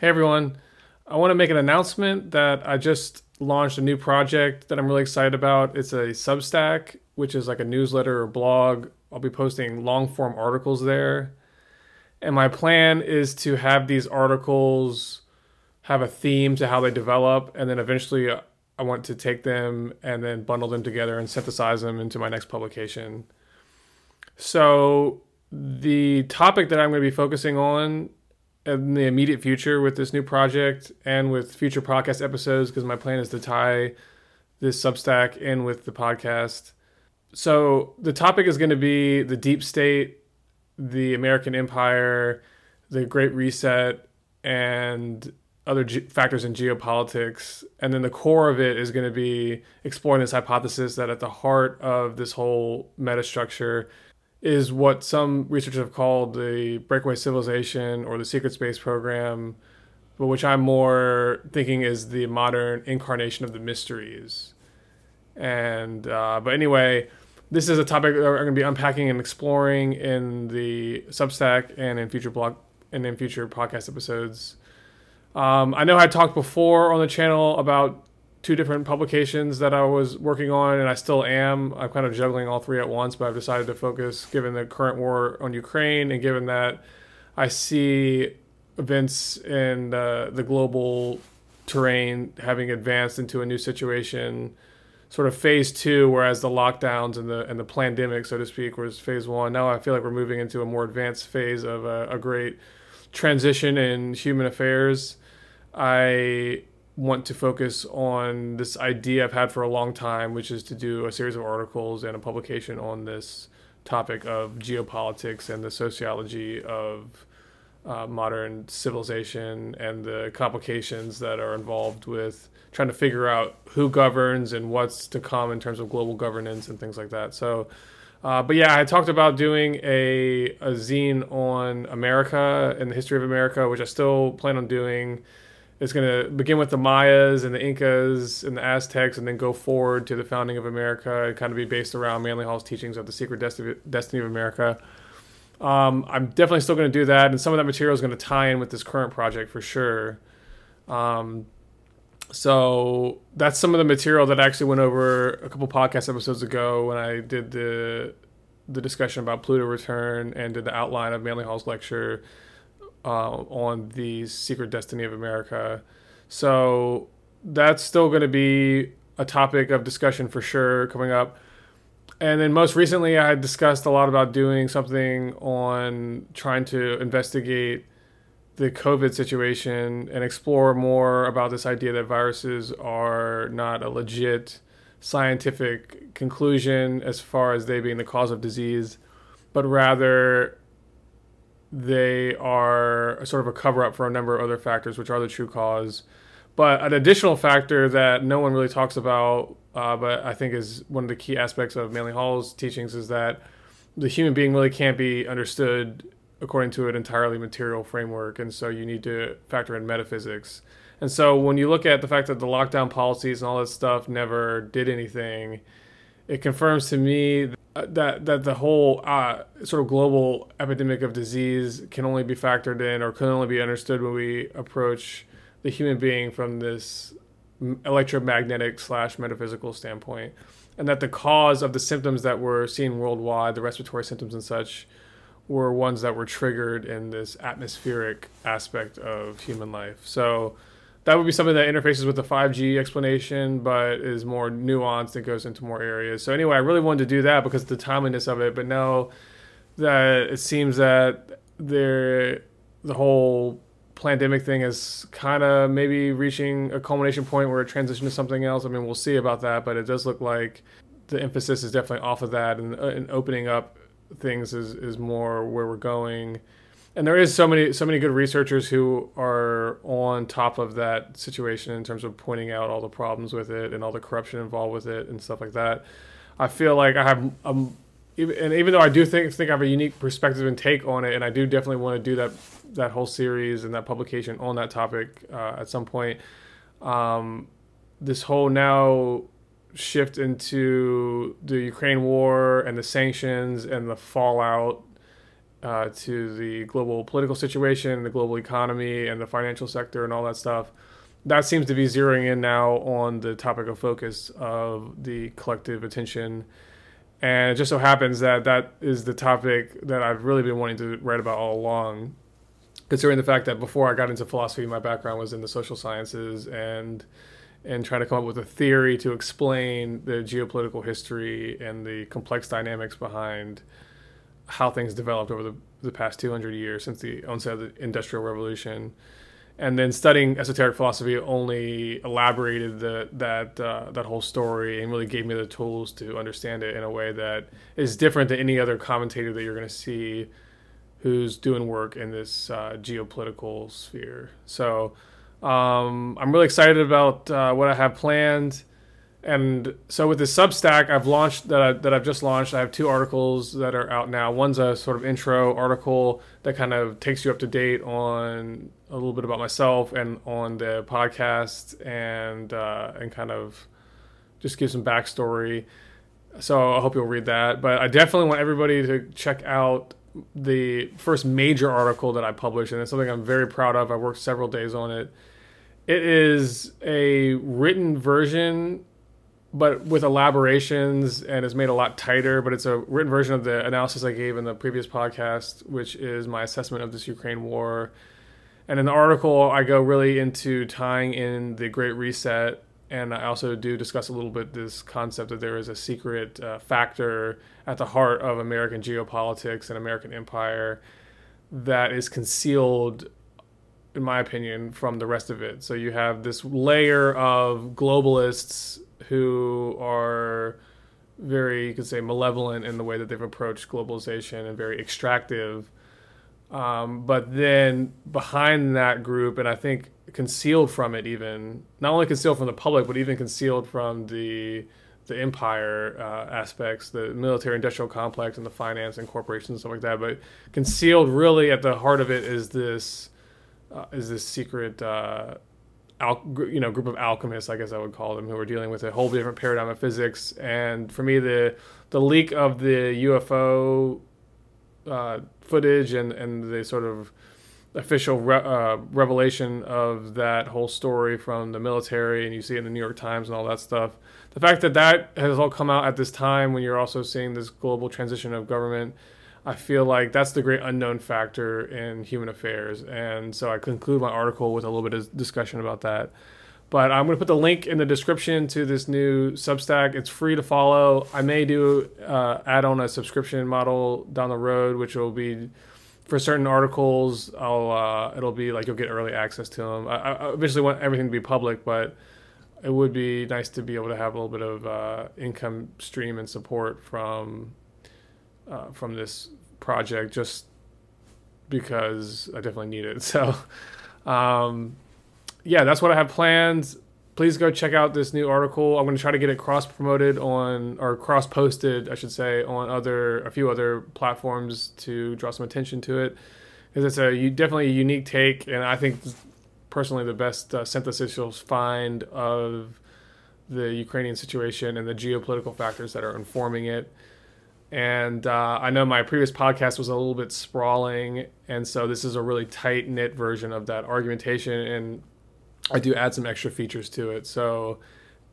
Hey everyone, I want to make an announcement that I just launched a new project that I'm really excited about. It's a Substack, which is like a newsletter or blog. I'll be posting long form articles there. And my plan is to have these articles have a theme to how they develop, and then eventually uh, I want to take them and then bundle them together and synthesize them into my next publication. So, the topic that I'm going to be focusing on in the immediate future with this new project and with future podcast episodes because my plan is to tie this Substack in with the podcast. So the topic is going to be the deep state, the American empire, the Great Reset, and other ge- factors in geopolitics. And then the core of it is going to be exploring this hypothesis that at the heart of this whole metastructure is what some researchers have called the breakaway civilization or the secret space program, but which I'm more thinking is the modern incarnation of the mysteries. And uh, but anyway, this is a topic that we're going to be unpacking and exploring in the Substack and in future blog and in future podcast episodes. Um, I know I talked before on the channel about two different publications that I was working on, and I still am. I'm kind of juggling all three at once, but I've decided to focus, given the current war on Ukraine, and given that I see events in uh, the global terrain having advanced into a new situation, sort of phase two, whereas the lockdowns and the and the pandemic, so to speak, was phase one. Now I feel like we're moving into a more advanced phase of a, a great transition in human affairs. I want to focus on this idea I've had for a long time, which is to do a series of articles and a publication on this topic of geopolitics and the sociology of uh, modern civilization and the complications that are involved with trying to figure out who governs and what's to come in terms of global governance and things like that. So, uh, but yeah, I talked about doing a, a zine on America and the history of America, which I still plan on doing it's going to begin with the Mayas and the Incas and the Aztecs, and then go forward to the founding of America and kind of be based around Manly Hall's teachings of the secret destiny of America. Um, I'm definitely still going to do that, and some of that material is going to tie in with this current project for sure. Um, so that's some of the material that I actually went over a couple podcast episodes ago when I did the the discussion about Pluto return and did the outline of Manly Hall's lecture uh, on the secret destiny of America. So that's still going to be a topic of discussion for sure coming up. And then most recently, I discussed a lot about doing something on trying to investigate the COVID situation and explore more about this idea that viruses are not a legit scientific conclusion as far as they being the cause of disease, but rather they are sort of a cover up for a number of other factors, which are the true cause. But an additional factor that no one really talks about, uh, but I think is one of the key aspects of Manly Hall's teachings, is that the human being really can't be understood according to an entirely material framework. And so you need to factor in metaphysics. And so when you look at the fact that the lockdown policies and all that stuff never did anything, it confirms to me that that the whole uh, sort of global epidemic of disease can only be factored in or can only be understood when we approach the human being from this electromagnetic slash metaphysical standpoint, and that the cause of the symptoms that we're seeing worldwide, the respiratory symptoms and such, were ones that were triggered in this atmospheric aspect of human life. So that would be something that interfaces with the 5G explanation, but is more nuanced and goes into more areas. So anyway, I really wanted to do that because of the timeliness of it. But now that it seems that there, the whole pandemic thing is kind of maybe reaching a culmination point where it transitions to something else. I mean, we'll see about that, but it does look like the emphasis is definitely off of that, and, uh, and opening up things is is more where we're going and there is so many so many good researchers who are on top of that situation in terms of pointing out all the problems with it and all the corruption involved with it and stuff like that. I feel like I have um, and even though I do think think I have a unique perspective and take on it, and I do definitely want to do that that whole series and that publication on that topic uh, at some point. Um, this whole now shift into the Ukraine war and the sanctions and the fallout uh, to the global political situation, the global economy, and the financial sector, and all that stuff. That seems to be zeroing in now on the topic of focus of the collective attention. And it just so happens that that is the topic that I've really been wanting to write about all along, considering the fact that before I got into philosophy, my background was in the social sciences and and trying to come up with a theory to explain the geopolitical history and the complex dynamics behind how things developed over the, the past 200 years since the onset of the Industrial Revolution. And then studying esoteric philosophy only elaborated the, that uh, that whole story and really gave me the tools to understand it in a way that is different than any other commentator that you're going to see who's doing work in this uh, geopolitical sphere. So um, I'm really excited about uh, what I have planned. And so with this Substack, I've launched that I, that I've just launched. I have two articles that are out now. One's a sort of intro article that kind of takes you up to date on a little bit about myself and on the podcast, and uh, and kind of just give some backstory. So I hope you'll read that. But I definitely want everybody to check out the first major article that I published, and it's something I'm very proud of. I worked several days on it. It is a written version but with elaborations and it's made a lot tighter. But it's a written version of the analysis I gave in the previous podcast, which is my assessment of this Ukraine war. And in the article, I go really into tying in the Great Reset, and I also do discuss a little bit this concept that there is a secret uh, factor at the heart of American geopolitics and American empire that is concealed in my opinion, from the rest of it. So you have this layer of globalists who are very, you could say, malevolent in the way that they've approached globalization and very extractive. Um, but then behind that group, and I think concealed from it, even not only concealed from the public, but even concealed from the the empire uh, aspects, the military industrial complex, and the finance and corporations and stuff like that. But concealed, really, at the heart of it is this uh, is this secret uh, al- you know group of alchemists, I guess I would call them, who are dealing with a whole different paradigm of physics. And for me, the the leak of the UFO uh, footage and and the sort of official re- uh, revelation of that whole story from the military, and you see it in the New York Times and all that stuff. The fact that that has all come out at this time when you're also seeing this global transition of government I feel like that's the great unknown factor in human affairs. And so I conclude my article with a little bit of discussion about that. But I'm going to put the link in the description to this new Substack. It's free to follow. I may do uh, add on a subscription model down the road, which will be for certain articles. I'll uh, it'll be like you'll get early access to them. I, I eventually want everything to be public, but it would be nice to be able to have a little bit of uh, income stream and support from uh, from this project just because I definitely need it. So, um, yeah, that's what I have planned. Please go check out this new article. I'm going to try to get it cross promoted on or cross posted, I should say, on other a few other platforms to draw some attention to it because it's a definitely a unique take, and I think personally the best uh, synthesis you'll find of the Ukrainian situation and the geopolitical factors that are informing it and uh, I know my previous podcast was a little bit sprawling, and so this is a really tight knit version of that argumentation, and I do add some extra features to it. So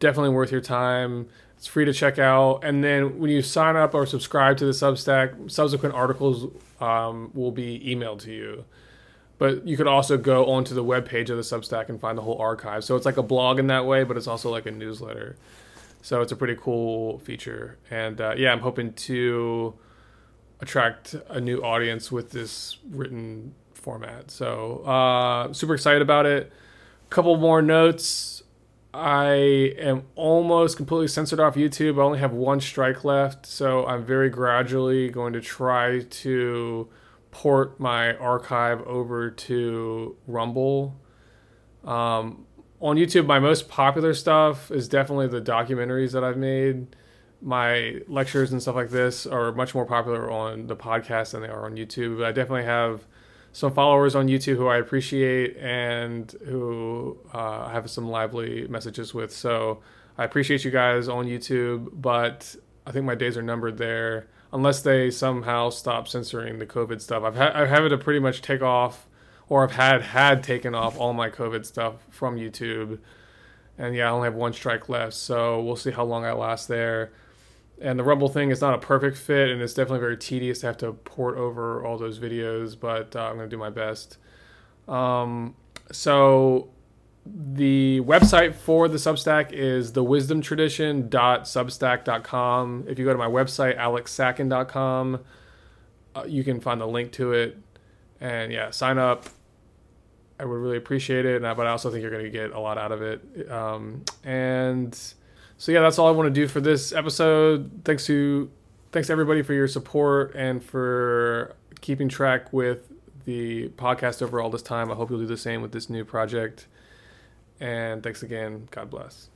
definitely worth your time. It's free to check out, and then when you sign up or subscribe to the Substack, subsequent articles um, will be emailed to you. But you could also go onto the web page of the Substack and find the whole archive. So it's like a blog in that way, but it's also like a newsletter. So it's a pretty cool feature. And uh, yeah, I'm hoping to attract a new audience with this written format. So uh, super excited about it. Couple more notes. I am almost completely censored off YouTube. I only have one strike left, so I'm very gradually going to try to port my archive over to Rumble. Um, on YouTube, my most popular stuff is definitely the documentaries that I've made. My lectures and stuff like this are much more popular on the podcast than they are on YouTube. But I definitely have some followers on YouTube who I appreciate and who uh, I have some lively messages with. So I appreciate you guys on YouTube, but I think my days are numbered there. unless they somehow stop censoring the COVID stuff. I've had I have it to pretty much take off, or I've had had taken off all my COVID stuff from YouTube, and yeah, I only have one strike left. So we'll see how long I last there. And the Rumble thing is not a perfect fit, and it's definitely very tedious to have to port over all those videos. But uh, I'm gonna do my best. Um, so the website for the Substack is thewisdomtradition.substack.com. If you go to my website, alexsachon.com, uh, you can find the link to it. And yeah, sign up. I would really appreciate it, but I also think you're going to get a lot out of it. Um, and so yeah, that's all I want to do for this episode. Thanks to thanks to everybody for your support and for keeping track with the podcast over all this time. I hope you'll do the same with this new project. And thanks again. God bless.